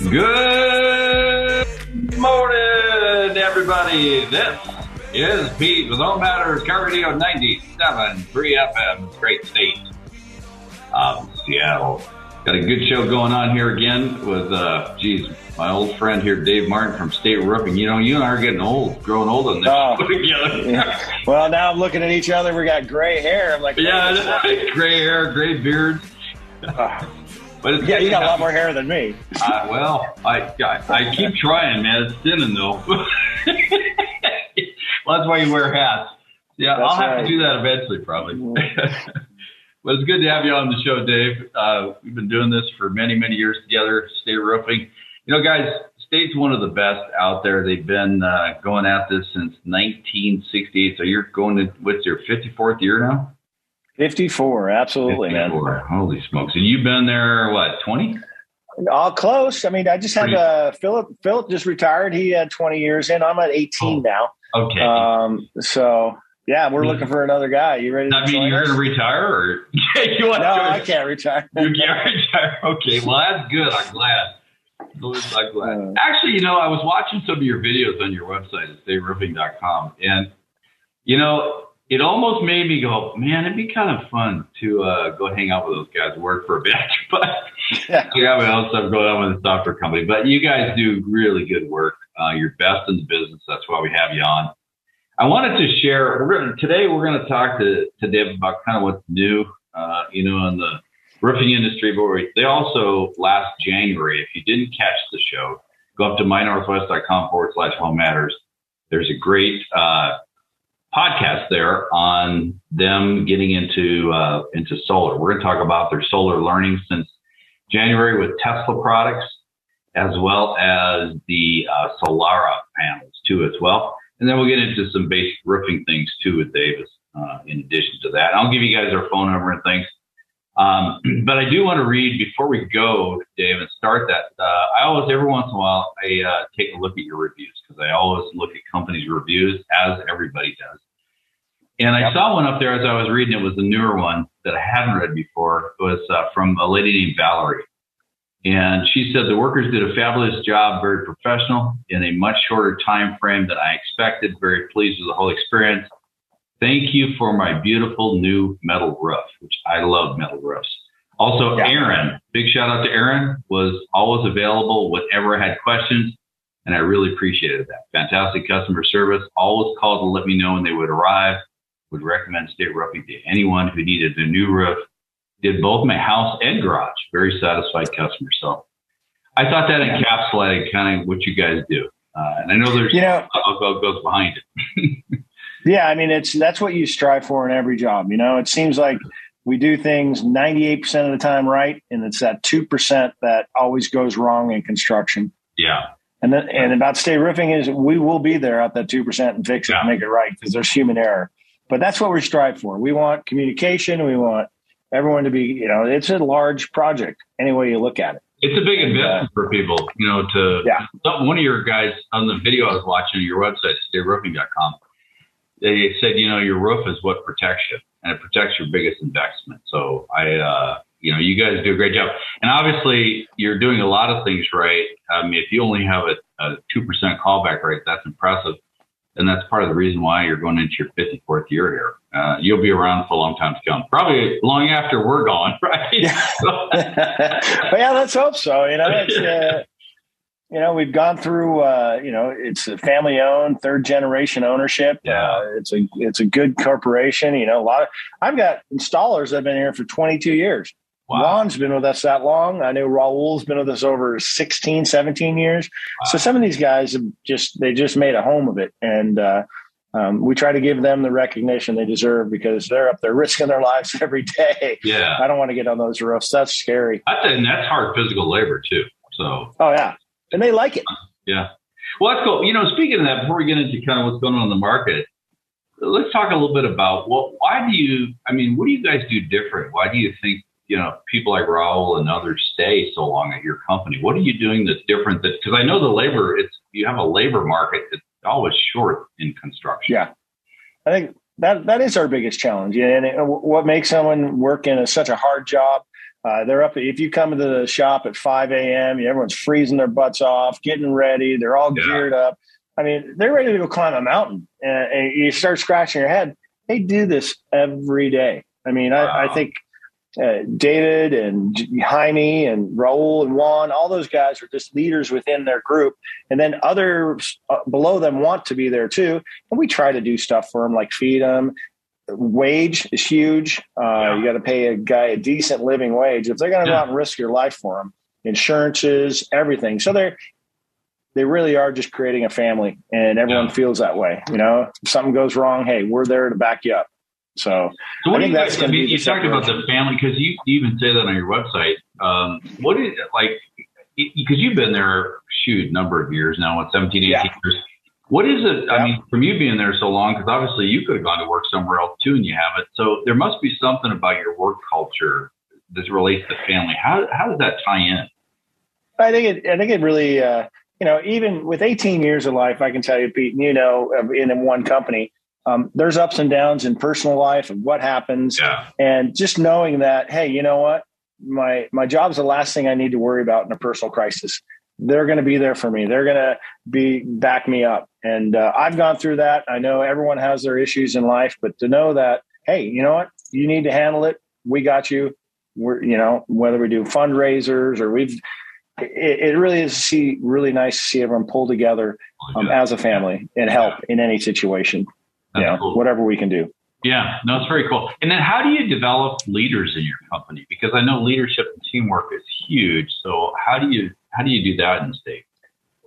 Good morning, everybody. This is Pete with Home Matters KIRO Radio 97.3 FM, great state of Seattle. Got a good show going on here again with, uh, geez, my old friend here, Dave Martin from State Roofing. You know, you and I are getting old, growing old on this Oh. together. Well, now I'm looking at each other. We got gray hair. I'm like, Yeah, gray hair, gray beard. But yeah, you got a lot more hair than me. Uh, well, I, I I keep trying, man. It's thinning though. well, that's why you wear hats. Yeah, That's I'll have right. to do that eventually, probably. but it's good to have you on the show, Dave. Uh, we've been doing this for many, many years together. State Roofing. You know, guys, State's one of the best out there. They've been uh, going at this since 1968. So you're going to what's your 54th year now? 54, absolutely, man. Holy smokes! And you've been there what 20? All close. I mean, I just had uh, Philip. Philip just retired. He had 20 years in. I'm at 18 now. Okay. Um, so yeah, we're looking for another guy. You ready to I mean, you're us? to retire, or you want No, to? I can't retire. You can't retire. Okay, well that's good. I'm glad. I'm glad. Uh, Actually, you know, I was watching some of your videos on your website at stateroofing.com, and you know, it almost made me go, man, it'd be kind of fun to uh, go hang out with those guys, and work for a bit. But Yeah. I got my own stuff going on with the software company. But you guys do really good work. Uh, you're best in the business. That's why we have you on. I wanted to share. We're gonna, today. We're going to talk to to Dave about kind of what's new, uh, you know, in the roofing industry. But we, they also last January. If you didn't catch the show, go up to mynorthwest.com forward slash home matters. There's a great uh, podcast there on them getting into uh, into solar. We're going to talk about their solar learning since January with Tesla products, as well as the uh, Solara panels too, as well. And then we'll get into some basic roofing things too with Davis. Uh, in addition to that, I'll give you guys our phone number and things. Um, but I do want to read before we go, Dave, and start that. Uh, I always, every once in a while, I uh, take a look at your reviews because I always look at companies' reviews as everybody does. And I Yep. saw one up there as I was reading. It was a newer one that I hadn't read before. It was uh, from a lady named Valerie. And she said the workers did a fabulous job, very professional in a much shorter time frame than I expected. Very pleased with the whole experience. Thank you for my beautiful new metal roof, which I love metal roofs. Also, Yeah. Aaron, big shout out to Aaron, was always available whenever I had questions, and I really appreciated that. Fantastic customer service. Always called to let me know when they would arrive. Would recommend State Roofing to anyone who needed a new roof. Did both my house and garage. Very satisfied customer. So I thought that encapsulated kind of what you guys do. Uh, and I know there's You know, what goes behind it. Yeah, I mean it's that's what you strive for in every job. You know, it seems like we do things 98% of the time right and it's that 2% that always goes wrong in construction. Yeah. And then, and about state roofing is we will be there at that 2% and fix it Yeah. and make it right because there's human error. But that's what we strive for. We want communication, we want everyone to be, you know, it's a large project any way you look at it. It's a big investment for people, you know, to Yeah. one of your guys on the video I was watching your website, stateroofing.com, they said, you know, your roof is what protects you and it protects your biggest investment. So I, uh, you know, you guys do a great job. And obviously you're doing a lot of things right. I mean, if you only have a, a 2% callback rate, that's impressive. And that's part of the reason why you're going into your 54th year here. Uh, you'll be around for a long time to come, probably long after we're gone, right? but yeah, let's hope so. You know, it's, uh, you know, we've gone through, uh, you know, it's a family owned, third generation ownership. Yeah. Uh, it's a, it's a good corporation. You know, a lot of, I've got installers that have been here for 22 years. Wow. Juan's been with us that long. I know Raul's been with us over 16, 17 years. So some of these guys have just, they just made a home of it. And, uh, um, we try to give them the recognition they deserve because they're up there risking their lives every day. Yeah. I don't want to get on those roofs. That's scary. I think that's hard physical labor too. So Oh yeah, and they like it. yeah. Well, that's cool. You know, speaking of that, before we get into kind of what's going on in the market, let's talk a little bit about what. Why do you? I mean, what do you guys do different? Why do you think you know people like Raul and others stay so long at your company? What are you doing that's different? That because I know the labor, it's you have a labor market that's always short in construction. Yeah, I think that that is our biggest challenge. Yeah, and it, what makes someone work in a, such a hard job. Uh, they're up. If you come into the shop at 5 a.m., everyone's freezing their butts off, getting ready. They're all yeah. geared up. I mean, they're ready to go climb a mountain, and, and, you start scratching your head. They do this every day. I mean, wow. I, I, think uh, David and Jaime and Raul and Juan, all those guys are just leaders within their group, and then others uh, below them want to be there too. And we try to do stuff for them, like feed them, wage is huge. Uh, yeah. You got to pay a guy a decent living wage if they're going to yeah. go out and risk your life for them. Insurances, everything. So they're they really are just creating a family, and everyone yeah. feels that way. You know, if something goes wrong, hey, we're there to back you up. So, so what I think that's going to be. You talked about the family because you, even say that on your website. Um, what is like? Because you've been there, shoot, number of years now, what 17, 18 years what is it? I mean, from you being there so long, because obviously you could have gone to work somewhere else too, and you haven't. So there must be something about your work culture that relates to family. How how does that tie in? I think it. I think it really. Uh, you know, even with 18 years of life, I can tell you, Pete, and you know, in one company, um, there's ups and downs in personal life and what happens, yeah. and just knowing that, hey, you know what, my my job is the last thing I need to worry about in a personal crisis they're going to be there for me. They're going to be back me up. And uh, I've gone through that. I know everyone has their issues in life, but to know that, hey, you know what? You need to handle it. We got you. We're, you know, whether we do fundraisers or we've, it, it really is see really nice to see everyone pull together um, as a family and help in any situation. That's know, cool. whatever we can do. Yeah, no, it's very cool. And then how do you develop leaders in your company? Because I know leadership and teamwork is huge. So how do you how do you do that in the state?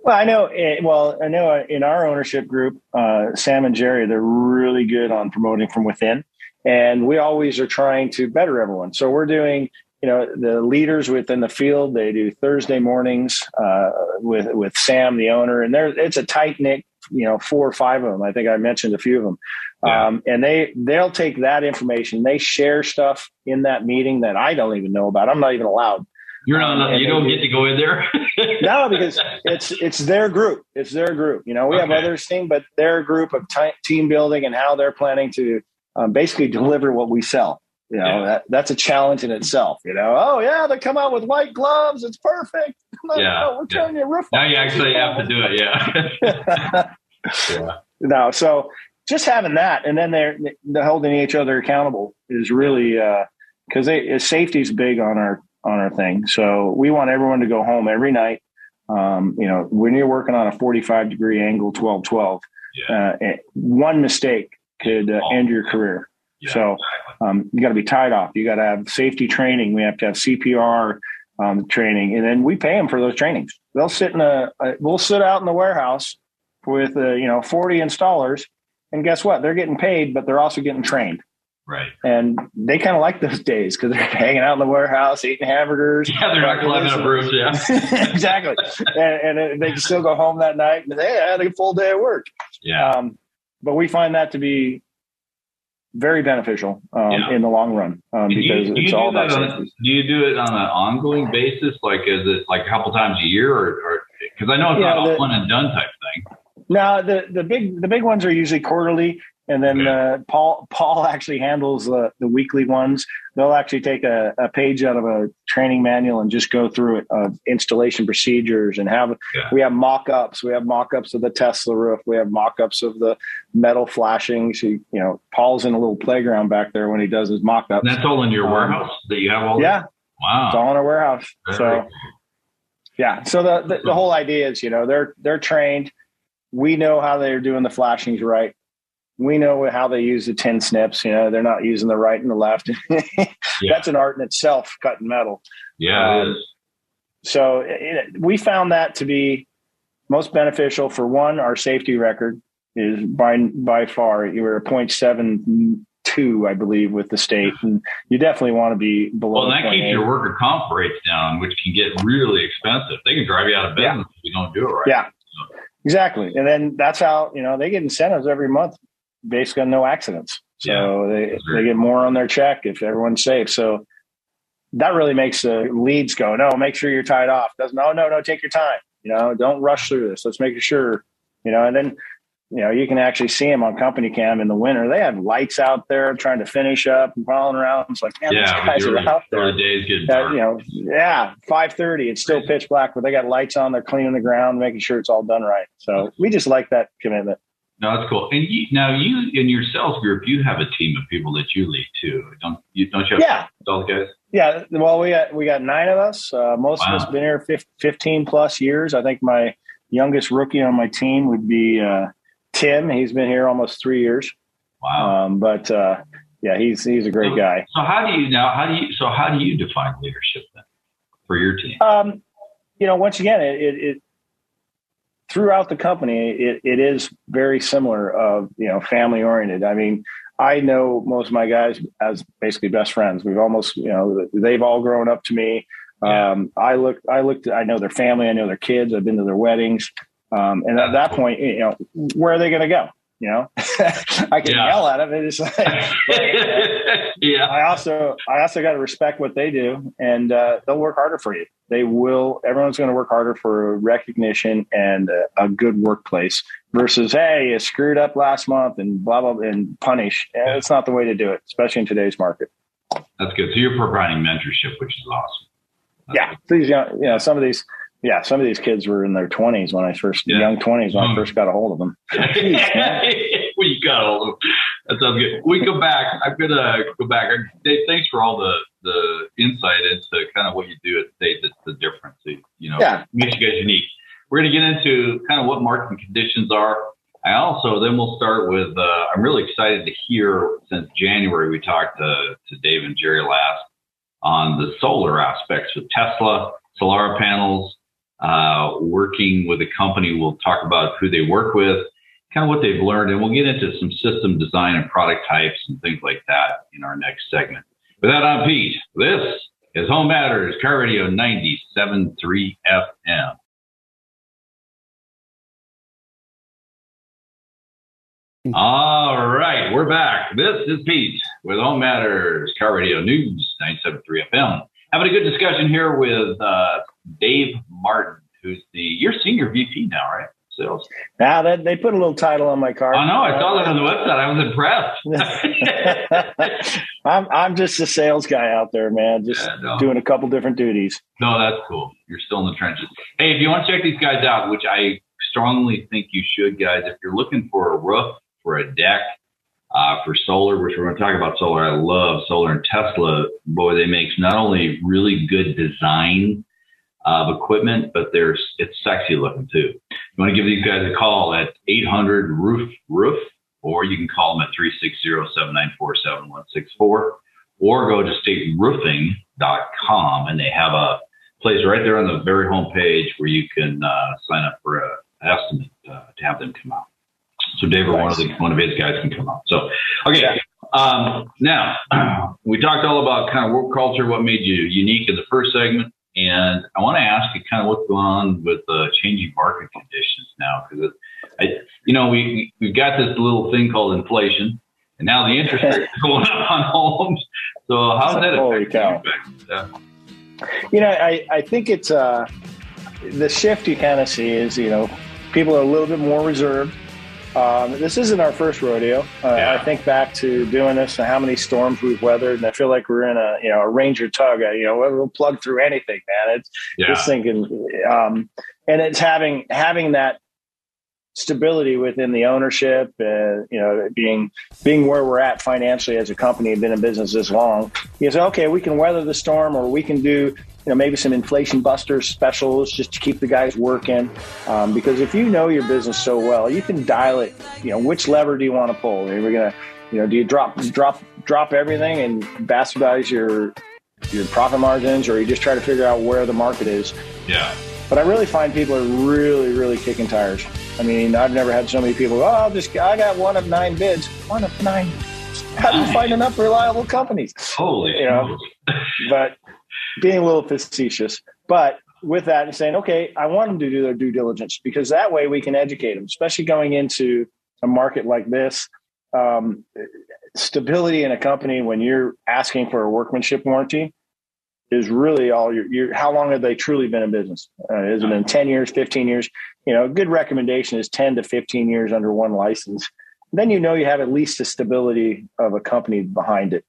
Well, I know. Eh, well, I know in our ownership group, uh, Sam and Jerry, they're really good on promoting from within, and we always are trying to better everyone. So we're doing, you know, the leaders within the field. They do Thursday mornings uh, with with Sam, the owner, and there it's a tight knit, you know, four or five of them. I think I mentioned a few of them, yeah. um, and they they'll take that information. They share stuff in that meeting that I don't even know about. I'm not even allowed. You're not. Um, you don't get to go in there. no, because it's it's their group. It's their group. You know, we okay. have others thing, but their group of t- team building and how they're planning to um, basically deliver what we sell. You know, yeah. that, that's a challenge in itself. You know, oh yeah, they come out with white gloves. It's perfect. yeah, we're turning yeah. your roof. Now you actually have to do it. Yeah. yeah. No, so just having that, and then they're they're holding each other accountable is really because uh, safety is big on our on our thing. So we want everyone to go home every night. Um, you know, when you're working on a 45 degree angle, 12, 12, yeah. uh, one mistake could uh, end your career. Yeah, so um, you got to be tied off. You got to have safety training. We have to have CPR um, training, and then we pay them for those trainings. They'll sit in a, a we'll sit out in the warehouse with uh, you know 40 installers, and guess what? They're getting paid, but they're also getting trained. Right. And they kind of like those days because they're hanging out in the warehouse, eating hamburgers. Yeah, they're not climbing up roofs. Yeah. exactly. and, and, they can still go home that night and say, hey, I had a full day of work. Yeah. Um, but we find that to be very beneficial um, yeah. in the long run um, because you, it's all about safety. Do you do it on an ongoing basis? Like, is it like a couple times a year or, because I know it's yeah, not the, a one and done type thing. No, the, the big the big ones are usually quarterly. And then uh, Paul Paul actually handles uh, the weekly ones. They'll actually take a, a, page out of a training manual and just go through it, uh, installation procedures and have yeah. we have mock-ups. We have mock-ups of the Tesla roof. We have mock-ups of the metal flashings. So, you know, Paul's in a little playground back there when he does his mock-ups. That's all in your um, warehouse that you have all. Yeah. Wow. It's all in our warehouse. Very so. Cool. Yeah. So the, the, the whole idea is, you know, they're they're trained. We know how they're doing the flashings right we know how they use the tin snips. You know, they're not using the right and the left. yeah. That's an art in itself, cutting metal. Yeah. Um, so it, we found that to be most beneficial for one, our safety record is by by far you were a 0.72, I believe, with the state, and you definitely want to be below. Well, that keeps your worker comp rates down, which can get really expensive. They can drive you out of business yeah. if you don't do it right. Yeah. So. Exactly. And then that's how, you know, they get incentives every month based on no accidents. So yeah, they, they get more on their check if everyone's safe. So that really makes the leads go, no, make sure you're tied off. Doesn't, no, no, no, take your time. You know, don't rush through this. Let's make sure, you know, and then you know, you can actually see them on CompanyCam in the winter. They have lights out there trying to finish up and crawling around. It's like, man, yeah, these guys are out there. The days getting dark. you know, yeah, five thirty. It's still pitch black, but they got lights on. They're cleaning the ground, making sure it's all done right. So we just like that commitment. No, that's cool. And you, now you in your sales group, you have a team of people that you lead too. Don't you? Don't you have yeah. sales guys? Yeah. Well, we got we got nine of us. Uh, most wow. of us been here 15 plus years. I think my youngest rookie on my team would be uh, Tim. He's been here almost three years. Wow. Um, but uh, yeah, he's he's a great so, guy. So how do you now? How do you? So how do you define leadership then for your team? Um, you know, once again, it, it, it throughout the company, it, it is very similar of, you know, family oriented. I mean, I know most of my guys as basically best friends. We've almost, you know, they've all grown up to me. Yeah. Um, I look, I looked, I know their family, I know their kids. I've been to their weddings. Um, and at that point, you know, where are they going to go? You know, I can yeah. yell at them. It's like, yeah. I also, I also got to respect what they do, and uh, they'll work harder for you. They will. Everyone's going to work harder for recognition and a, a, good workplace versus, hey, you screwed up last month and blah blah, blah and punish. Yeah. It's not the way to do it, especially in today's market. That's good. So you're providing mentorship, which is awesome. That's yeah, good. these young, you know, some of these yeah, some of these kids were in their twenties when I first yeah. young twenties when I first got a hold of them. well, you got a hold of them. That sounds good. We go back. I'm gonna go back. Dave, thanks for all the the insight into kind of what you do at State that's the difference. You know, yeah. makes you guys unique. We're gonna get into kind of what market conditions are. I also then we'll start with. Uh, I'm really excited to hear since January we talked to to Dave and Jerry last on the solar aspects of Tesla, solar panels, uh, working with a company. We'll talk about who they work with, kind of what they've learned, and we'll get into some system design and product types and things like that in our next segment. With that, I'm Pete. This is Home Matters, KIRO Radio 97.3 FM. All right, we're back. This is Pete with Home Matters, KIRO Radio News 97.3 FM. Having a good discussion here with uh, Dave Martin, who's the you're senior VP now, right? Sales. Now that they put a little title on my car. I know. I saw that on the website. I was impressed. I'm I'm just a sales guy out there, man. Just yeah, no. doing a couple different duties. No, that's cool. You're still in the trenches. Hey, if you want to check these guys out, which I strongly think you should, guys, if you're looking for a roof, for a deck, uh, for solar, which we're going to talk about solar. I love solar and Tesla. Boy, they make not only really good design of equipment, but there's it's sexy looking too. You want to give these guys a call at 800 roof roof, or you can call them at 360-794-7164, or go to stateroofing.com and they have a place right there on the very home page where you can uh, sign up for an estimate uh, to have them come out. So Dave or one of the one of his guys can come out. So okay. Yeah. Um, now we talked all about kind of work culture, what made you unique in the first segment. And I want to ask you kind of what's going on with the changing market conditions now, because I, you know, we we've got this little thing called inflation, and now the interest rates are going up on homes. So how's that affect you? Yeah. You know, I I think it's uh, the shift you kind of see is you know people are a little bit more reserved um, this isn't our first rodeo. Uh, yeah. I think back to doing this and how many storms we've weathered, and I feel like we're in a you know a Ranger tug. You know, we'll plug through anything, man. It's yeah. just thinking, um, and it's having having that stability within the ownership. Uh, you know, being being where we're at financially as a company, and been in business this long. You say, okay, we can weather the storm, or we can do you know, maybe some inflation busters specials just to keep the guys working. Um, because if you know your business so well, you can dial it. You know, which lever do you want to pull? Are we gonna, you know, do you drop drop drop everything and bastardize your your profit margins, or you just try to figure out where the market is? Yeah. But I really find people are really, really kicking tires. I mean, I've never had so many people. Go, oh, I'll just I got one of nine bids. One of nine. How do you find enough reliable companies? Holy, you know. but being a little facetious, but with that and saying, okay, I want them to do their due diligence because that way we can educate them, especially going into a market like this. Um, stability in a company when you're asking for a workmanship warranty is really all your, your how long have they truly been in business? Uh, has it been 10 years, 15 years? You know, a good recommendation is 10 to 15 years under one license. Then you know you have at least a stability of a company behind it.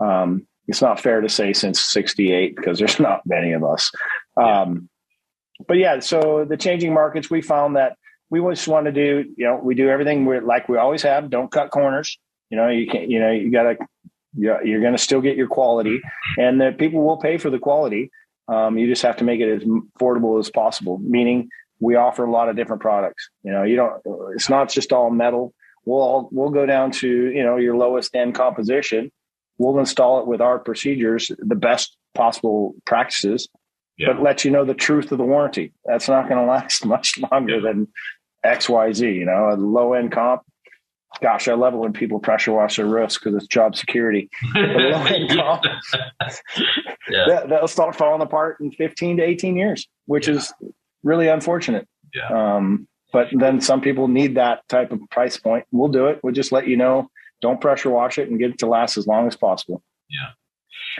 Um, it's not fair to say since 68 because there's not many of us. Um, but yeah, so the changing markets, we found that we just want to do, you know, we do everything like we always have. Don't cut corners. You know, you can't, you know, you got to you're, you're going to still get your quality, and the people will pay for the quality. Um, you just have to make it as affordable as possible. Meaning, we offer a lot of different products. You know, you don't. It's not just all metal. We'll all, we'll go down to you know your lowest end composition. We'll install it with our procedures, the best possible practices, yeah. but let you know the truth of the warranty. That's not going to last much longer yeah. than X Y Z. You know, a low end comp gosh, I love it when people pressure wash their roofs because it's job security. yeah. that, will start falling apart in 15 to 18 years, which yeah. is really unfortunate. Yeah. Um, but then some people need that type of price point. We'll do it. We'll just let you know. Don't pressure wash it and get it to last as long as possible. Yeah.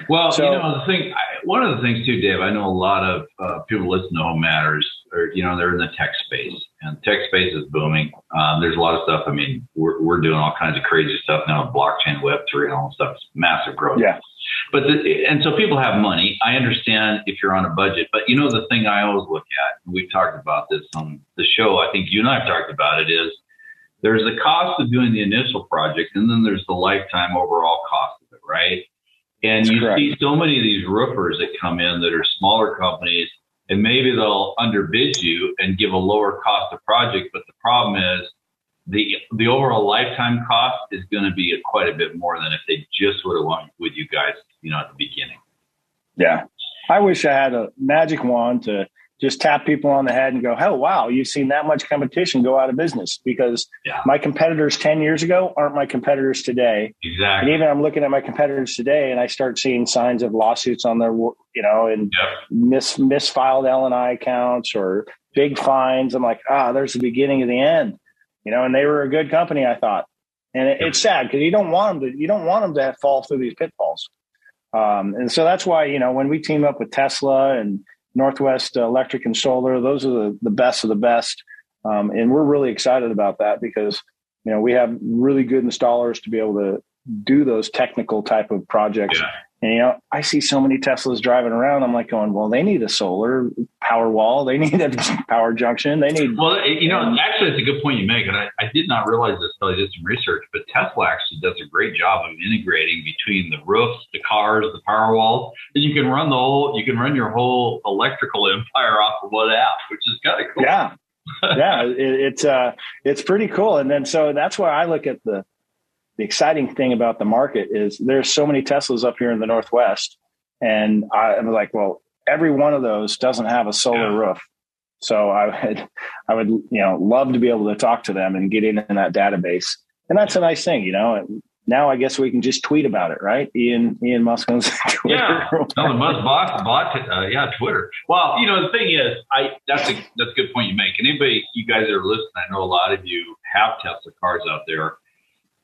Well, so, you know, the thing, I, one of the things too, Dave, I know a lot of uh, people listen to Home Matters, or, you know, they're in the tech space and tech space is booming. Um, there's a lot of stuff. I mean, we're, we're doing all kinds of crazy stuff now, blockchain, Web3, and all stuff. It's massive growth. Yeah. But the, and so people have money. I understand if you're on a budget, but you know the thing I always look at. And we've talked about this on the show. I think you and I have talked about it. Is there's the cost of doing the initial project, and then there's the lifetime overall cost of it, right? And That's you correct. see so many of these roofers that come in that are smaller companies and maybe they'll underbid you and give a lower cost of project. But the problem is the the overall lifetime cost is going to be quite a bit more than if they just would have went with you guys, you know, at the beginning. Yeah, I wish I had a magic wand to just tap people on the head and go, "Oh, wow, you've seen that much competition go out of business." Because yeah. my competitors ten years ago aren't my competitors today. Exactly. And even I'm looking at my competitors today, and I start seeing signs of lawsuits on their, you know, and yep. mis misfiled L and I accounts or big fines. I'm like, ah, there's the beginning of the end. You know, and they were a good company, I thought. And it, yep. it's sad because you don't want them to. You don't want them to fall through these pitfalls. Um, and so that's why you know when we team up with Tesla and Northwest Electric and Solar. Those are the, the best of the best. Um, and we're really excited about that because, you know, we have really good installers to be able to do those technical type of projects. Yeah. And, you know, I see so many Teslas driving around. I'm like going, well, they need a solar power wall. They need a power junction. They need. Well, you know, actually, it's a good point you make. And I, I did not realize this until I did some research, but Tesla actually does a great job of integrating between the roofs, the cars, the power walls. And you can run the whole, you can run your whole electrical empire off of one app, which is kind of cool. Yeah. yeah. It, it's, uh, it's pretty cool. And then, so that's why I look at the, the exciting thing about the market is there's so many Teslas up here in the Northwest. And I, am like, well, every one of those doesn't have a solar yeah. roof. So I would, I would, you know, love to be able to talk to them and get in, in that database. And that's a nice thing, you know. Now I guess we can just tweet about it, right? Elon Elon Musk owns Twitter. Yeah, the Musk bought bought uh, yeah Twitter. Well, you know the thing is, I that's a that's a good point you make. And anybody, you guys that are listening, I know a lot of you have Tesla cars out there.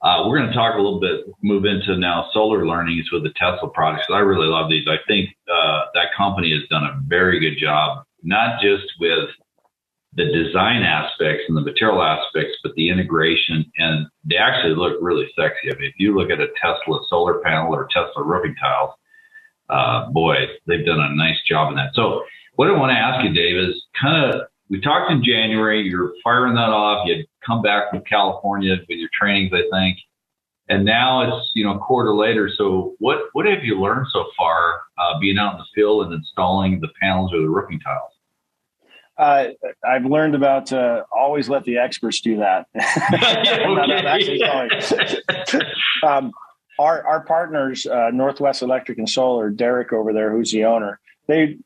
Uh, we're going to talk a little bit, move into now solar learnings with the Tesla products. I really love these. I think uh, that company has done a very good job, not just with the design aspects and the material aspects, but the integration. And they actually look really sexy. I mean, if you look at a Tesla solar panel or Tesla roofing tiles, uh, boy, they've done a nice job in that. So, what I want to ask you, Dave, is kind of we talked in January. You're firing that off. You come back from California with your trainings, I think, and now it's you know a quarter later. So what what have you learned so far uh, being out in the field and installing the panels or the roofing tiles? Uh, I've learned about uh, always let the experts do that. um, our our partners, uh, Northwest Electric and Solar, Derek over there, who's the owner, they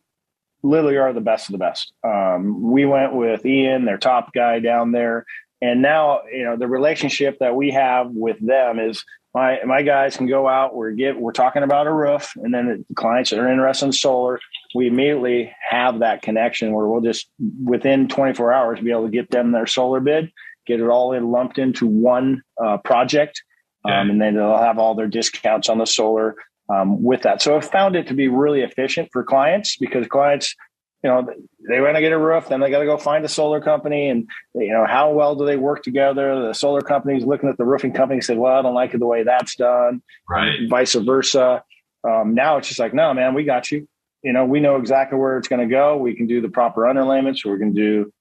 literally are the best of the best. Um, we went with Ian, their top guy down there, and now you know the relationship that we have with them is my my guys can go out. We're get we're talking about a roof, and then the clients that are interested in solar, we immediately have that connection where we'll just within 24 hours be able to get them their solar bid, get it all in lumped into one uh, project. Um, and then they'll have all their discounts on the solar um, with that. So I've found it to be really efficient for clients because clients, you know, they want to get a roof, then they got to go find a solar company, and you know, how well do they work together? The solar company's looking at the roofing company, said, "Well, I don't like it the way that's done," right? vice versa. Um, now it's just like, no, man, we got you. You know, we know exactly where it's going to go. We can do the proper underlayments. We're going to do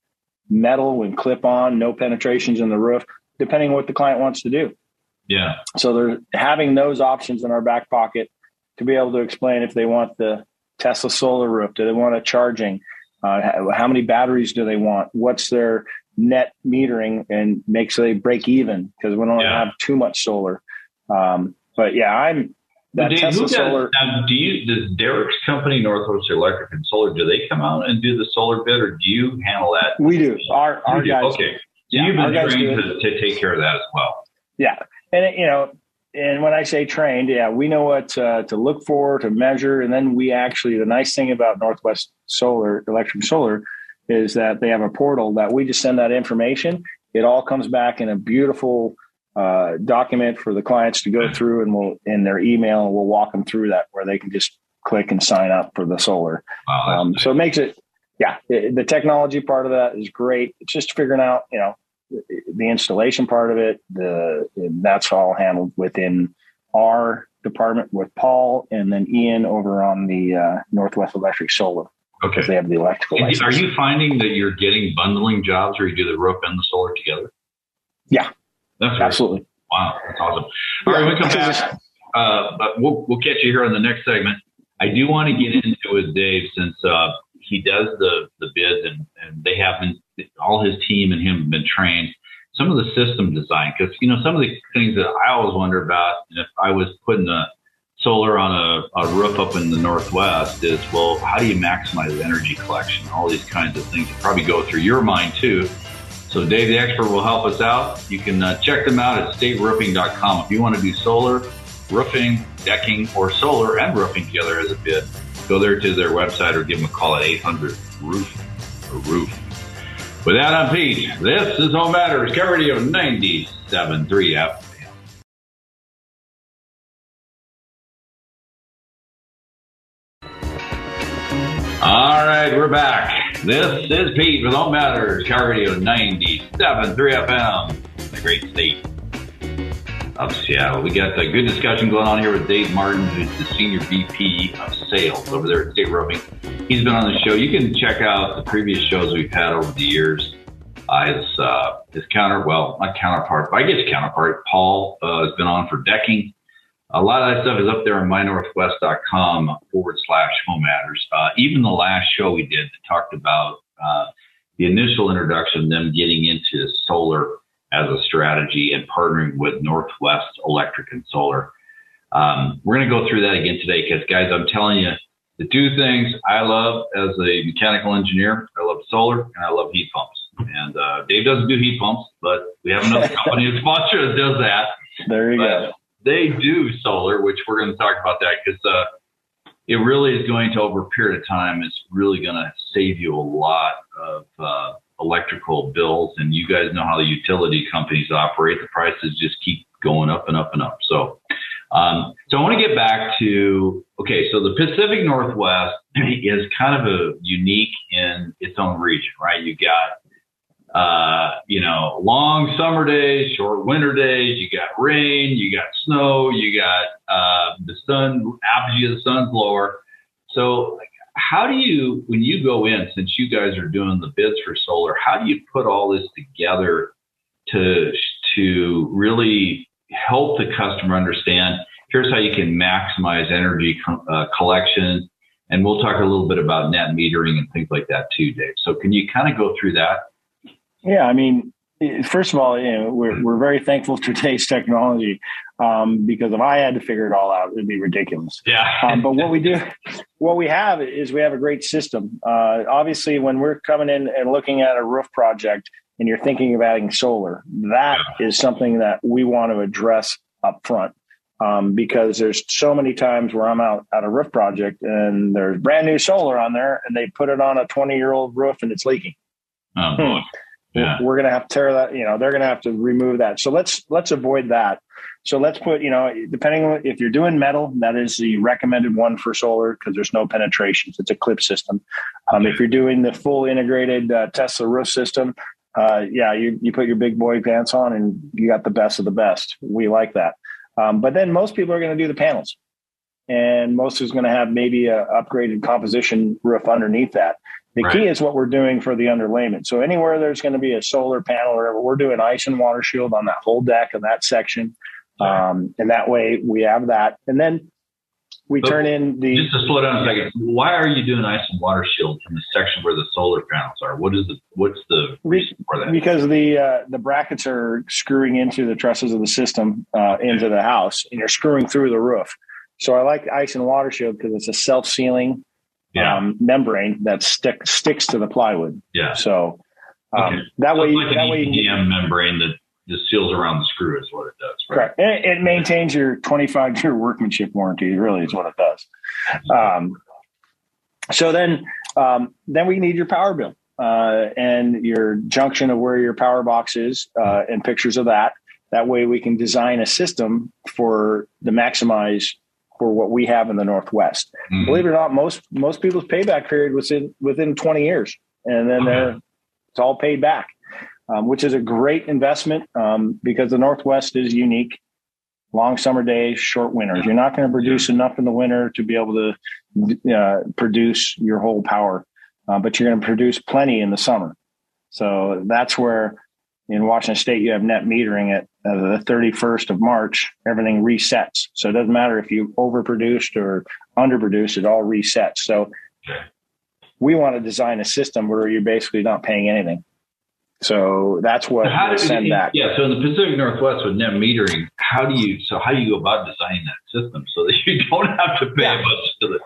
metal and clip on, no penetrations in the roof, depending on what the client wants to do. Yeah. So they're having those options in our back pocket to be able to explain if they want the Tesla solar roof, do they want a charging, uh, how many batteries do they want, what's their net metering, and make sure they break even because we don't yeah. have too much solar. Um, but yeah, I'm that Dave, Tesla does, solar. Now, do you does Derek's company, Northwest Electric and Solar, do they come out and do the solar bid, or do you handle that? We do. Our our guys. Okay. So yeah, you've been trained to, to take care of that as well. Yeah, and it, you know, and when I say trained, yeah, we know what uh, to look for, to measure, and then we actually. The nice thing about Northwest Solar, Electric Solar, is that they have a portal that we just send that information. It all comes back in a beautiful uh, document for the clients to go through, and we'll in their email, we'll walk them through that where they can just click and sign up for the solar. Wow, um, so it makes it, yeah, it, the technology part of that is great. It's just figuring out, you know, the installation part of it, the that's all handled within our department with Paul and then Ian over on the uh, Northwest Electric Solar. Okay, they have the electrical. And are you finding that you're getting bundling jobs where you do the roof and the solar together? Yeah, that's absolutely. Wow, that's awesome. All right, we come back, uh, but we'll we'll catch you here on the next segment. I do want to get into with Dave since uh, he does the the bids and and they have been all his team and him have been trained. Some of the system design, because you know some of the things that I always wonder about, if I was putting a solar on a, a roof up in the northwest, is well, how do you maximize energy collection? All these kinds of things probably go through your mind too. So Dave the expert will help us out. You can uh, check them out at stateroofing.com if you want to do solar, roofing, decking, or solar and roofing together as a bid. Go there to their website or give them a call at 800 roof or roof. With that, I'm Pete. This is Home Matters, KIRO Radio 97.3 FM. All right, we're back. This is Pete with Home Matters, KIRO Radio 97.3 FM, the great state of Seattle. We got a good discussion going on here with Dave Martin, who's the Senior VP of Sales over there at State Roofing. He's been on the show. You can check out the previous shows we've had over the years. Uh, his, uh, his counter, well, not counterpart, but I guess counterpart, Paul, uh, has been on for decking. A lot of that stuff is up there on mynorthwest.com forward slash home matters. Uh, even the last show we did that talked about uh, the initial introduction, them getting into solar as a strategy and partnering with Northwest Electric and Solar. Um, we're going to go through that again today because, guys, I'm telling you, the two things I love as a mechanical engineer, I love solar and I love heat pumps. And uh, Dave doesn't do heat pumps, but we have another company in sponsor that does that. There you but go. They do solar, which we're going to talk about that because uh, it really is going to, over a period of time, it's really going to save you a lot of uh, electrical bills. And you guys know how the utility companies operate. The prices just keep going up and up and up. So, um, so I want to get back to okay. So the Pacific Northwest is kind of a unique in its own region, right? You got uh, you know, long summer days, short winter days. You got rain, you got snow, you got uh, the sun, apogee of the sun's lower. So, how do you, when you go in, since you guys are doing the bids for solar, how do you put all this together to to really help the customer understand? Here's how you can maximize energy uh, collection, and we'll talk a little bit about net metering and things like that too, Dave. So, can you kind of go through that? Yeah, I mean, first of all, you know, we're we're very thankful for today's technology um, because if I had to figure it all out, it'd be ridiculous. Yeah. um, but what we do, what we have is we have a great system. Uh, obviously, when we're coming in and looking at a roof project, and you're thinking of adding solar, that yeah. is something that we want to address up front. Um, because there's so many times where I'm out at a roof project and there's brand new solar on there and they put it on a 20 year old roof and it's leaking. Oh. Hmm Yeah. We're going to have to tear that. You know, they're going to have to remove that. So let's let's avoid that. So let's put, you know, depending on if you're doing metal, that is the recommended one for solar because there's no penetrations. It's a clip system. Um, if you're doing the full integrated uh, Tesla roof system, uh, yeah, you, you put your big boy pants on and you got the best of the best. We like that. Um, but then most people are going to do the panels and most is going to have maybe a upgraded composition roof underneath that. The Right. key is what we're doing for the underlayment. So anywhere there's going to be a solar panel or whatever, we're doing ice and water shield on that whole deck of that section. Um, and that way we have that. And then we But turn in the, Just to slow down a second, why are you doing ice and water shield in the section where the solar panels are? What is the what's the reason for that? because the uh, the brackets are screwing into the trusses of the system uh, into the house, and you're screwing through the roof. So I like ice and water shield because it's a self sealing Yeah, um, membrane that stick, sticks to the plywood. yeah. So um, Okay. that So way, like that way, you can get- EPDM membrane that just seals around the screw is what it does. Right? correct. It, it maintains your 25 year workmanship warranty. Really, is what it does. Um, so then, um, then we need your power bill uh, and your junction of where your power box is, uh, and pictures of that. That way, we can design a system for the maximize for what we have in the Northwest. Mhm. Believe it or not, most most people's payback period was in within 20 years, and then Okay. they're it's all paid back, um, which is a great investment um, because the Northwest is unique. Long summer days, short winters. You're not going to produce enough in the winter to be able to uh, produce your whole power, uh, but you're going to produce plenty in the summer. So that's where in Washington State you have net metering at uh, the 31st of March. Everything resets, so it doesn't matter if you overproduced or underproduced; it all resets. So we want to design a system where you're basically not paying anything. So that's what So how send you, back. Yeah, so in the Pacific Northwest with net metering, how do you so how do you go about designing that system so that you don't have to pay Yeah. much to the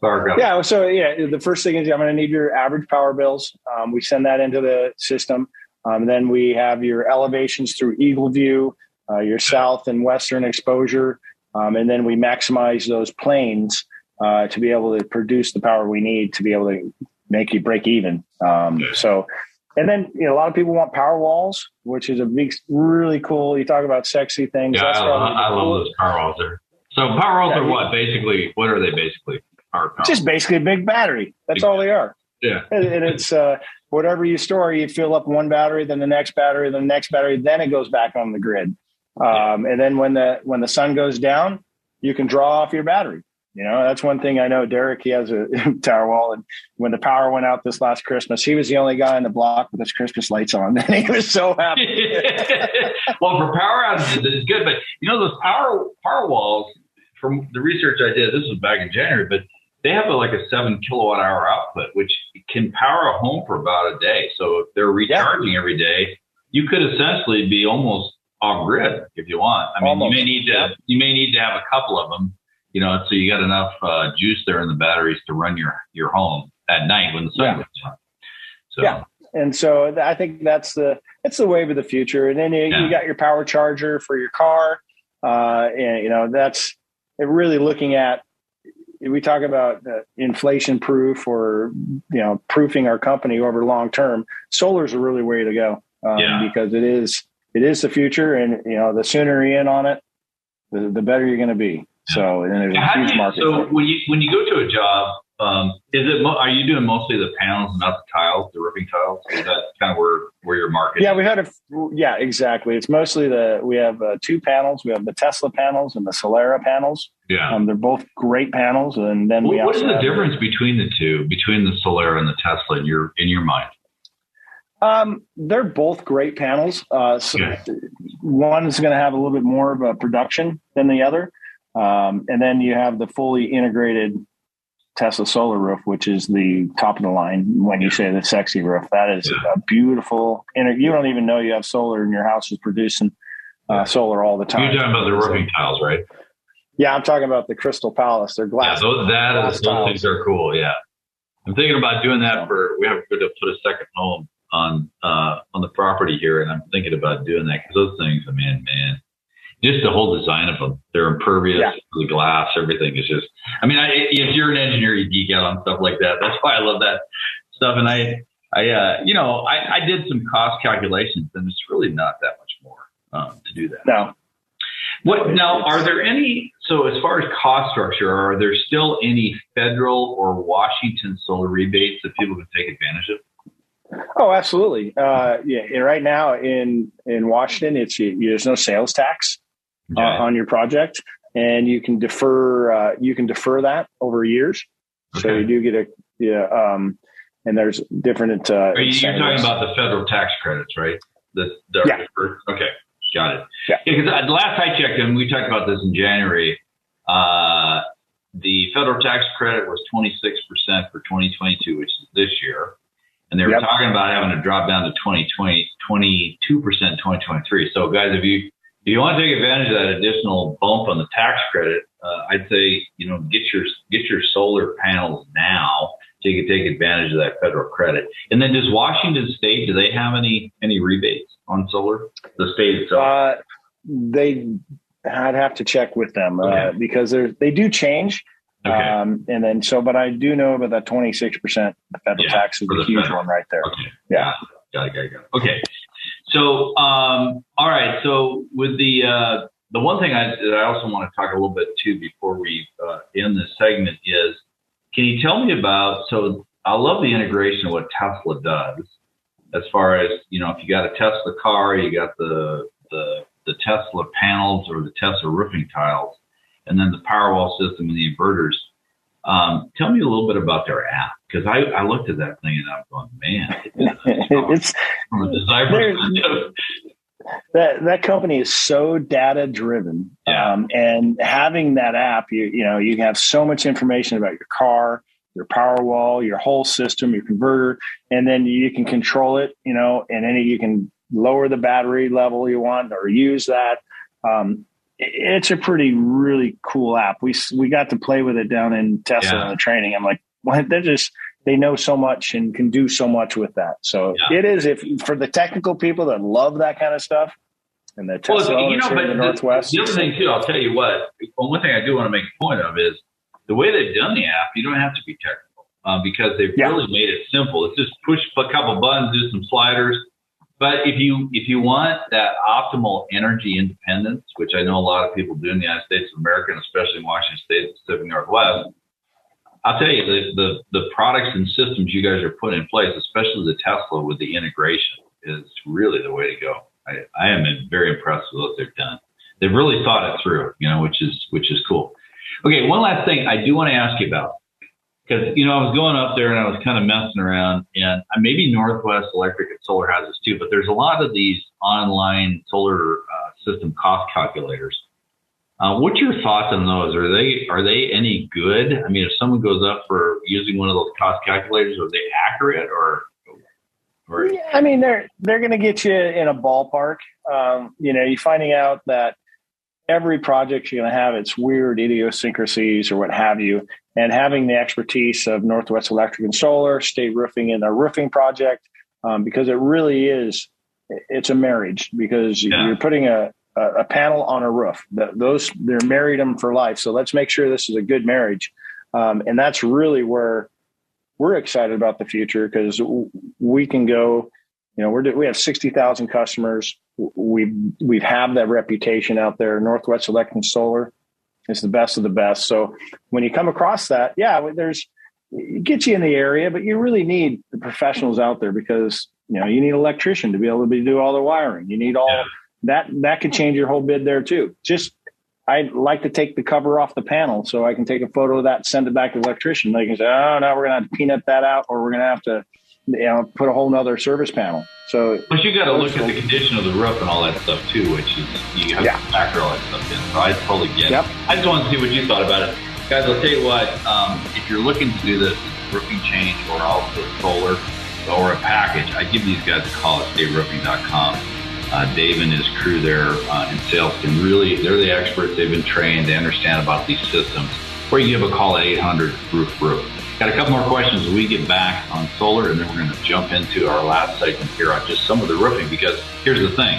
power company? Yeah. So yeah, the first thing is I'm going to need your average power bills. Um, we send that into the system. Um, then we have your elevations through EagleView, uh, your south and western exposure, um, and then we maximize those planes uh, to be able to produce the power we need to be able to make you break even. Um, so, and then you know a lot of people want power walls, which is a big, really cool. You talk about sexy things. Yeah, I, probably the I love those power walls there. So power walls Yeah, are what? Basically, what are they basically? Power power. Just basically a big battery. That's Big- all they are. yeah. and and it's uh, whatever you store, you fill up one battery, then the next battery, then the next battery, then it goes back on the grid. Um, and then when the when the sun goes down, you can draw off your battery. You know, that's one thing I know. Derek, he has a power wall, and when the power went out this last Christmas, he was the only guy in the block with his Christmas lights on, and he was so happy. well, for power outages, it's good, but you know those power power walls. From the research I did, this was back in January, but they have a, like a seven kilowatt hour output, which can power a home for about a day. So if they're recharging every day, you could essentially be almost off grid if you want. I mean, Almost. you may need to you may need to have a couple of them, you know, so you got enough uh, juice there in the batteries to run your your home at night when the sun Yeah. goes down. So Yeah. And so I think that's the it's the wave of the future. And then you, Yeah. you got your power charger for your car, uh, and you know that's really looking at. We talk about uh, inflation proof or you know proofing our company over long term. Solar is a really way to go um, Yeah. because it is it is the future, and you know the sooner you're in on it, the, the better you're going to be. So and there's a huge you- market. So when you when you go to a job, um, is it are you doing mostly the panels and not the tiles, the roofing tiles? Is that kind of where where your market? Yeah, is? we had a yeah, exactly. It's mostly the we have uh, two panels. We have the Tesla panels and the Solera panels. yeah. Um, they're both great panels, and then we What, what is the difference between the two, between the Solera and the Tesla in your in your mind? Um, they're both great panels. Uh, so Yeah. One is going to have a little bit more of a production than the other, um, and then you have the fully integrated Tesla solar roof, which is the top of the line. When you say the sexy roof, that is Yeah. a beautiful. And you don't even know you have solar, and your house is producing uh, solar all the time. You're talking about the So- roofing tiles, right? Yeah, I'm talking about the Crystal Palace. They're glass. Yeah, those that glass is, those things are cool. Yeah, I'm thinking about doing that for. We have to put a second home on uh on the property here, and I'm thinking about doing that because those things, I mean, man, just the whole design of them. They're impervious Yeah. to the glass. Everything is just. I mean, I, if you're an engineer, you geek out on stuff like that. That's why I love that stuff. And I I, uh, you know, I, I did some cost calculations, and it's really not that much more um, to do that. No. What now? Are there any? So, as far as cost structure, are there still any federal or Washington solar rebates that people can take advantage of? Oh, absolutely. Uh, yeah, right now in in Washington, it's there's no sales tax uh, okay. uh, on your project, and you can defer uh, you can defer that over years. Okay. So you do get a yeah. Um, and there's different. Uh, Are you, you're talking about the federal tax credits, right? The, the yeah. Okay, got it. Yeah. Because yeah, the last I checked, and we talked about this in January, uh, the federal tax credit was 26% for 2022, which is this year. And they were yep. talking about having to drop down to 2020, 22% in 2023. So, guys, if you if you want to take advantage of that additional bump on the tax credit, uh, I'd say you know get your get your solar panels now so you can take advantage of that federal credit. And then does Washington State, do they have any, any rebates on solar? The state itself? Uh, they, I'd have to check with them uh, okay. because they do change. Okay. Um, and then so, but I do know about that 26% federal yeah, tax is a huge federal. one right there. Okay. Yeah. Got it, got it, got it. Okay. So, um, all right. So with the, uh, the one thing I, I also want to talk a little bit too before we uh, end this segment is can you tell me about? So I love the integration of what Tesla does, as far as you know, if you got a Tesla car, you got the the the Tesla panels or the Tesla roofing tiles, and then the Powerwall system and the inverters. Um, tell me a little bit about their app because I, I looked at that thing and I'm going, man, it's a that that company is so data driven yeah. um, and having that app you you know you have so much information about your car your power wall your whole system your converter and then you can control it you know and then you can lower the battery level you want or use that um, it's a pretty really cool app we we got to play with it down in tesla yeah. in the training i'm like they're just they know so much and can do so much with that. So yeah. it is if for the technical people that love that kind of stuff and the Tesla well, you know, but the, Northwest. The other thing too, I'll tell you what. Well, one thing I do want to make a point of is the way they've done the app. You don't have to be technical uh, because they've yeah. really made it simple. It's just push a couple buttons, do some sliders. But if you if you want that optimal energy independence, which I know a lot of people do in the United States of America, and especially in Washington State, Pacific Northwest, I'll tell you the, the the products and systems you guys are putting in place, especially the Tesla with the integration, is really the way to go. I, I am very impressed with what they've done. They've really thought it through, you know, which is which is cool. Okay, one last thing I do want to ask you about because you know I was going up there and I was kind of messing around, and maybe Northwest Electric and Solar has this too, but there's a lot of these online solar uh, system cost calculators uh, what's your thoughts on those? Are they are they any good? I mean, if someone goes up for using one of those cost calculators, are they accurate or? or... Yeah, I mean, they're they're going to get you in a ballpark. Um, you know, you're finding out that every project you're going to have its weird idiosyncrasies or what have you, and having the expertise of Northwest Electric and Solar, State Roofing, in a roofing project, um, because it really is it's a marriage because yeah. you're putting a a, a panel on a roof. The, those they're married them for life. So let's make sure this is a good marriage, um, and that's really where we're excited about the future because we can go. You know, we're we have sixty thousand customers. We we have that reputation out there. Northwest Electric Solar is the best of the best. So when you come across that, yeah, there's it gets you in the area, but you really need the professionals out there because you know you need an electrician to be able to do all the wiring. You need all that that could change your whole bid there too. Just I'd like to take the cover off the panel so I can take a photo of that, send it back to the electrician. They can say, oh, now we're going to have to peanut that out, or we're going to have to, you know, put a whole nother service panel. So, but you got to look at the condition of the roof and all that stuff too, which is you have yeah. to factor all that stuff in. So I totally get yep. it. I just wanted to see what you thought about it, guys. I'll tell you what. Um, if you're looking to do this roofing change or also solar or a package, I give these guys a call at stateroofing.com uh, Dave and his crew there uh, in sales can really, they're the experts. They've been trained. They understand about these systems. Or you give a call at 800 Roof Roof. Got a couple more questions we get back on solar, and then we're going to jump into our last segment here on just some of the roofing. Because here's the thing: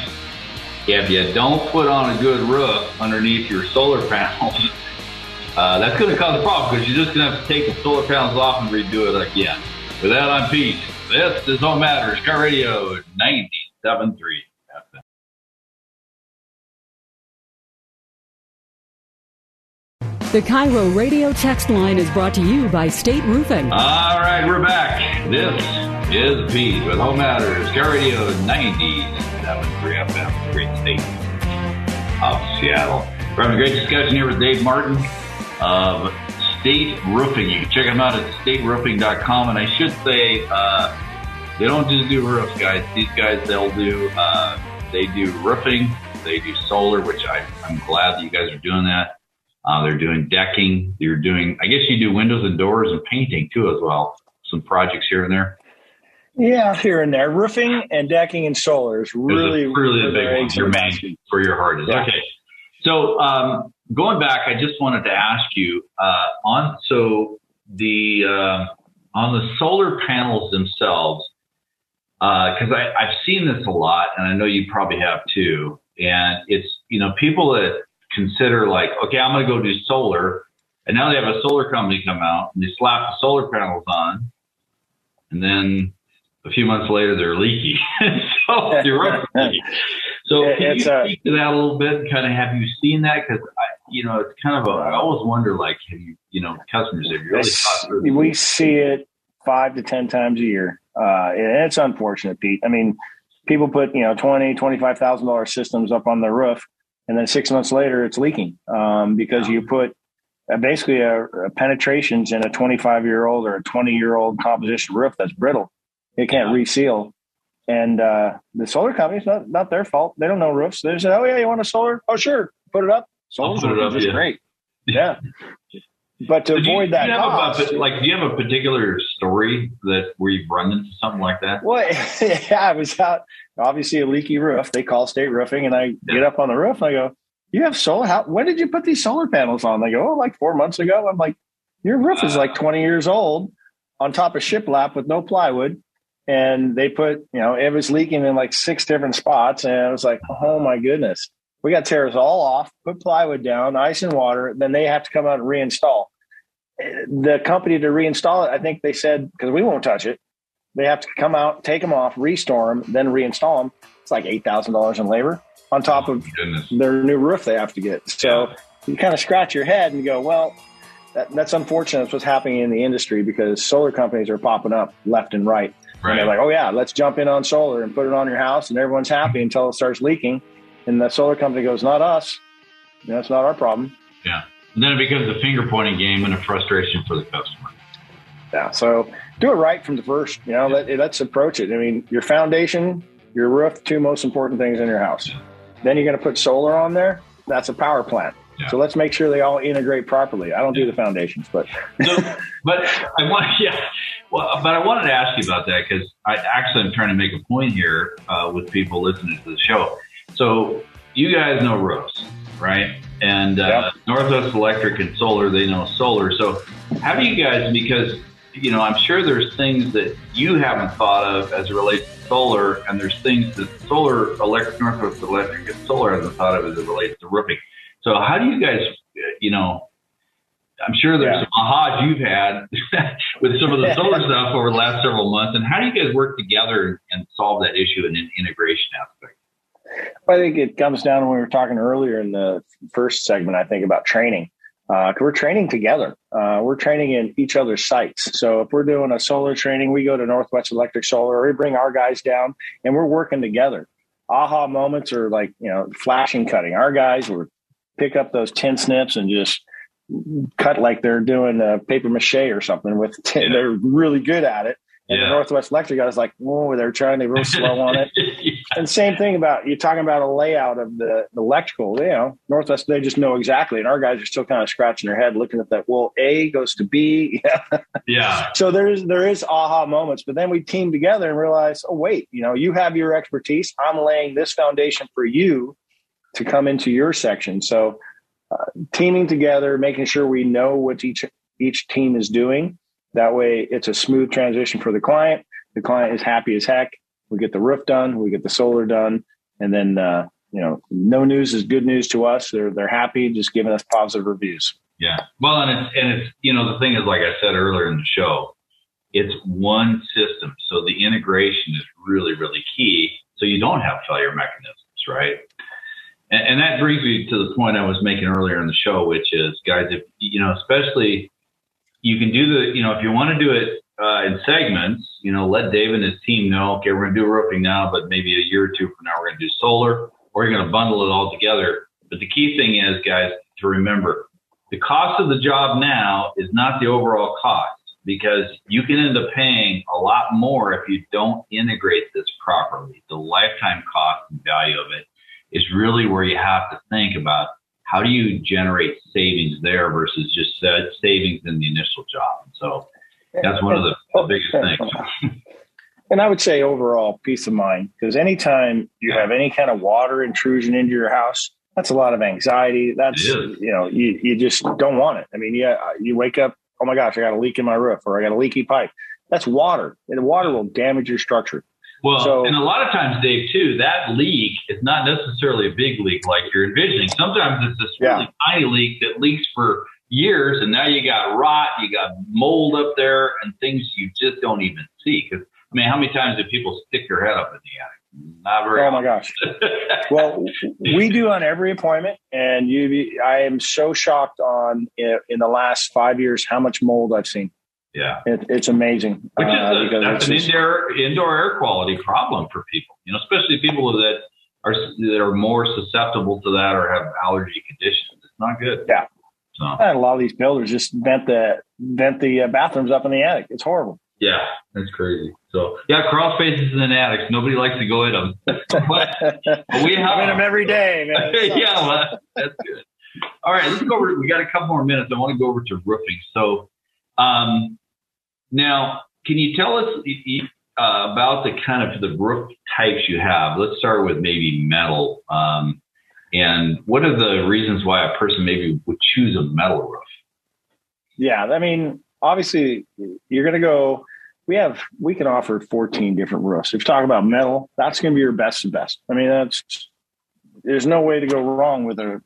if you don't put on a good roof underneath your solar panels, uh, that's going to cause a problem because you're just going to have to take the solar panels off and redo it again. With that, I'm Pete. This is Home Matters, KIRO Radio 97.3 The KIRO radio text line is brought to you by State Roofing. All right, we're back. This is Pete with Home Matters, Radio 97.3 FM, great state of Seattle. We're having a great discussion here with Dave Martin of State Roofing. You can check them out at stateroofing.com. And I should say, uh, they don't just do roofs, guys. These guys, they'll do, uh, they do roofing, they do solar, which I, I'm glad that you guys are doing that. Uh, they're doing decking. You're doing, I guess you do windows and doors and painting too as well. Some projects here and there. Yeah, here and there. Roofing and decking and solar is really, really a big one. Your main for your heart is yeah. okay. So um, going back, I just wanted to ask you uh, on so the uh, on the solar panels themselves because uh, I've seen this a lot, and I know you probably have too. And it's you know people that consider like, okay, I'm going to go do solar, and now they have a solar company come out and they slap the solar panels on, and then a few months later they're leaky. so you're right. So can it's you speak to that a little bit? Kind of have you seen that? Because I, you know, it's kind of a. I always wonder, like, have you, you know, customers have you really? We see it five to ten times a year, uh, and it's unfortunate, Pete. I mean, people put you know twenty, twenty five thousand dollar systems up on their roof, and then six months later it's leaking um, because you put uh, basically a, a, penetrations in a 25 year old or a 20 year old composition roof that's brittle. It can't yeah. reseal. And uh, the solar company's not not their fault. They don't know roofs. They say, "Oh yeah, you want a solar? Oh sure, put it up. Solar's put it up, just yeah. great." Yeah. But to so avoid you, that, you cost, a, like, do you have a particular story that where you've run into something like that? Well, yeah, I was out. Obviously, a leaky roof. They call state roofing, and I yeah. get up on the roof and I go, "You have solar? How? When did you put these solar panels on?" They go, "Oh, like four months ago." I'm like, "Your roof is like 20 years old, on top of shiplap with no plywood." And they put, you know, it was leaking in like six different spots, and I was like, "Oh my goodness." We got tears all off, put plywood down, ice and water. Then they have to come out and reinstall the company to reinstall it, I think they said because we won't touch it, they have to come out, take them off, restore them, then reinstall them. It's like eight thousand dollars in labor on top oh, of goodness. their new roof they have to get. So yeah. you kind of scratch your head and go, well, that, that's unfortunate. That's what's happening in the industry because solar companies are popping up left and right. right. And they're like, oh yeah, let's jump in on solar and put it on your house, and everyone's happy until it starts leaking, and the solar company goes, not us. You know, not our problem. Yeah. And then it becomes a finger pointing game and a frustration for the customer. Yeah. So do it right from the first. You know, let, let's approach it. I mean, your foundation, your roof, two most important things in your house. Yeah. Then you're going to put solar on there. That's a power plant. Yeah. So let's make sure they all integrate properly. I don't do the foundations, but so, but I want yeah. Well, but I wanted to ask you about that because I actually am trying to make a point here uh, with people listening to the show. So you guys know roofs, right? And uh, yep. Northwest Electric and Solar, they know solar. So, how do you guys? Because you know, I'm sure there's things that you haven't thought of as it relates to solar, and there's things that Solar Electric, Northwest Electric, and Solar hasn't thought of as it relates to roofing. So, how do you guys? You know, I'm sure there's yeah. some ahas you've had with some of the solar stuff over the last several months. And how do you guys work together and solve that issue in an integration aspect? I think it comes down when we were talking earlier in the first segment, I think about training. Uh, we're training together. Uh, we're training in each other's sites. So if we're doing a solar training, we go to Northwest Electric Solar, or we bring our guys down, and we're working together. Aha moments are like you know flashing cutting. Our guys will pick up those tin snips and just cut like they're doing a paper mache or something with. They're really good at it. And yeah. the Northwest Electric guy was like, "Oh, they're trying to real slow on it." yeah. And same thing about you're talking about a layout of the, the electrical. You know, Northwest they just know exactly, and our guys are still kind of scratching their head, looking at that. Well, A goes to B. yeah. So there's there is aha moments, but then we team together and realize, oh wait, you know, you have your expertise. I'm laying this foundation for you to come into your section. So uh, teaming together, making sure we know what each each team is doing that way, it's a smooth transition for the client. The client is happy as heck. We get the roof done, we get the solar done, and then uh, you know, no news is good news to us. They're they're happy, just giving us positive reviews. Yeah. Well, and it's and it's you know the thing is, like I said earlier in the show, it's one system. So the integration is really, really key. So you don't have failure mechanisms, right? And, and that brings me to the point I was making earlier in the show, which is, guys, if you know, especially you can do the, you know, if you want to do it uh, in segments, you know, let Dave and his team know, okay, we're going to do roofing now, but maybe a year or two from now, we're going to do solar, or you're going to bundle it all together. But the key thing is, guys, to remember the cost of the job now is not the overall cost because you can end up paying a lot more if you don't integrate this properly. The lifetime cost and value of it is really where you have to think about how do you generate savings there versus just savings in the initial job. So that's one of the, the biggest things. And I would say overall peace of mind because anytime you have any kind of water intrusion into your house, that's a lot of anxiety. That's you know you, you just don't want it. I mean, yeah, you wake up oh my gosh, I got a leak in my roof or I got a leaky pipe. That's water, and the water will damage your structure. Well, so, and a lot of times, Dave, too, that leak is not necessarily a big leak like you're envisioning. Sometimes it's this really yeah. tiny leak that leaks for years, and now you got rot, you got mold up there, and things you just don't even see. Because I mean, how many times do people stick their head up in the attic? Not very. Oh my gosh. well, we do on every appointment, and you. I am so shocked on in the last five years how much mold I've seen. Yeah, it, it's amazing. Which is uh, a, that's an indoor indoor air quality problem for people. You know, especially people that are that are more susceptible to that or have allergy conditions. It's not good. Yeah. So. And a lot of these builders just vent the vent the uh, bathrooms up in the attic. It's horrible. Yeah, that's crazy. So yeah, crawl spaces in the attics. Nobody likes to go in them. but, but we have in them every day, man. yeah, well, that's good. All right, let's go over. We got a couple more minutes. I want to go over to roofing. So um, now, can you tell us uh, about the kind of the roof types you have? Let's start with maybe metal. Um, and what are the reasons why a person maybe would choose a metal roof? Yeah, I mean, obviously, you're going to go we have we can offer 14 different roofs. If you talk about metal, that's going to be your best of best. I mean, that's there's no way to go wrong with a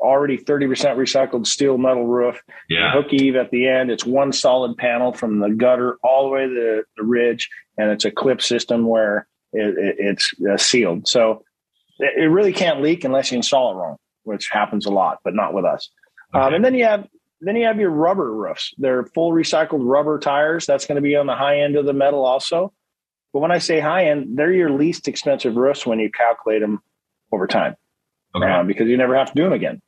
already 30% recycled steel metal roof. Yeah. Hook eave at the end. It's one solid panel from the gutter all the way to the, the ridge, and it's a clip system where it, it, it's uh, sealed. So it, it really can't leak unless you install it wrong, which happens a lot, but not with us. Um, okay. Um, and then you have then you have your rubber roofs. They're full recycled rubber tires. That's going to be on the high end of the metal also. But when I say high end, they're your least expensive roofs when you calculate them over time, okay. um, because you never have to do them again.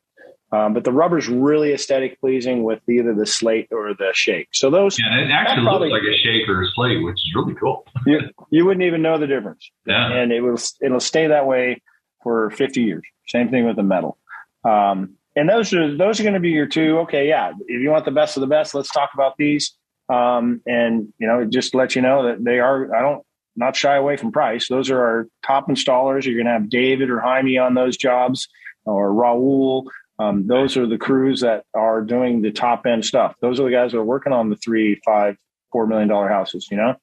Um, but the rubber's really aesthetic pleasing with either the slate or the shake. So those yeah, it actually probably, looks like a shake or a slate, which is really cool. you, you wouldn't even know the difference. Yeah. and it will it'll stay that way for 50 years. Same thing with the metal. Um, and those are those are going to be your two. Okay, yeah. If you want the best of the best, let's talk about these. Um, and you know, just to let you know that they are. I don't not shy away from price. Those are our top installers. You're going to have David or Jaime on those jobs, or Raul. Um, those are the crews that are doing the top end stuff. Those are the guys that are working on the three, five, four million dollar houses. You know,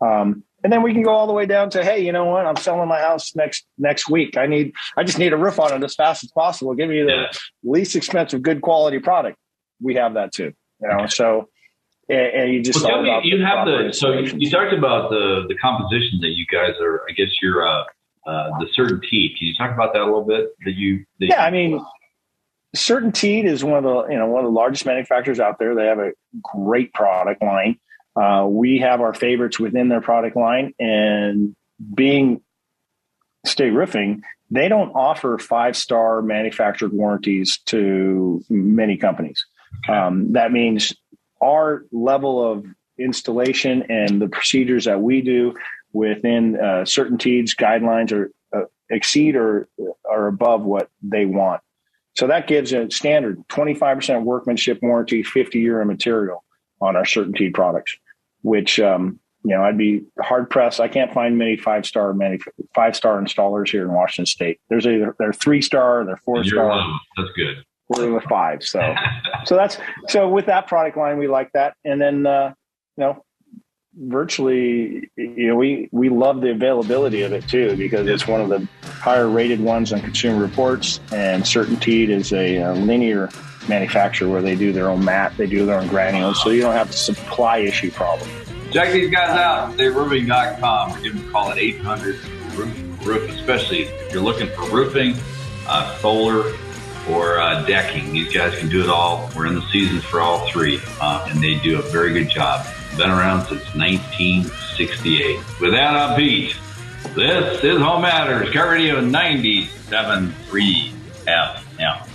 um, and then we can go all the way down to hey you know what? I'm selling my house next next week. I need i just need a roof on it as fast as possible. Give me the yeah. least expensive good quality product. We have that too you know? So and, you just well, me, you have the so you talked about the the composition that you guys are i guess you're uh, uh the CertainTeed can you talk about that a little bit that you that yeah you, i mean CertainTeed is one of the you know one of the largest manufacturers out there they have a great product line uh, we have our favorites within their product line, and being State Roofing, they don't offer five star manufactured warranties to many companies. Um, that means our level of installation and the procedures that we do within uh, CertainTeed's guidelines are uh, exceed or are above what they want. So that gives a standard 25% workmanship warranty, 50 year of material on our CertainTeed products, which um, you know I'd be hard pressed. I can't find many five star many five star installers here in Washington State. There's either they're three star, they're 4 star. That's good. We're in the five, so so that's so with that product line we like that, and then uh, you know virtually you know we we love the availability of it too because it's one of the higher rated ones on consumer reports and certainteed is a, a linear manufacturer where they do their own mat they do their own granules so you don't have a supply issue problem. Check these guys out. Theyroofing.com or give them a call at 800 roof, roof especially if you're looking for roofing uh, solar or uh, decking. These guys can do it all. We're in the seasons for all three uh, and they do a very good job. Been around since 1968. Without a beat, This is Home Matters, KIRO Radio 97.3 FM.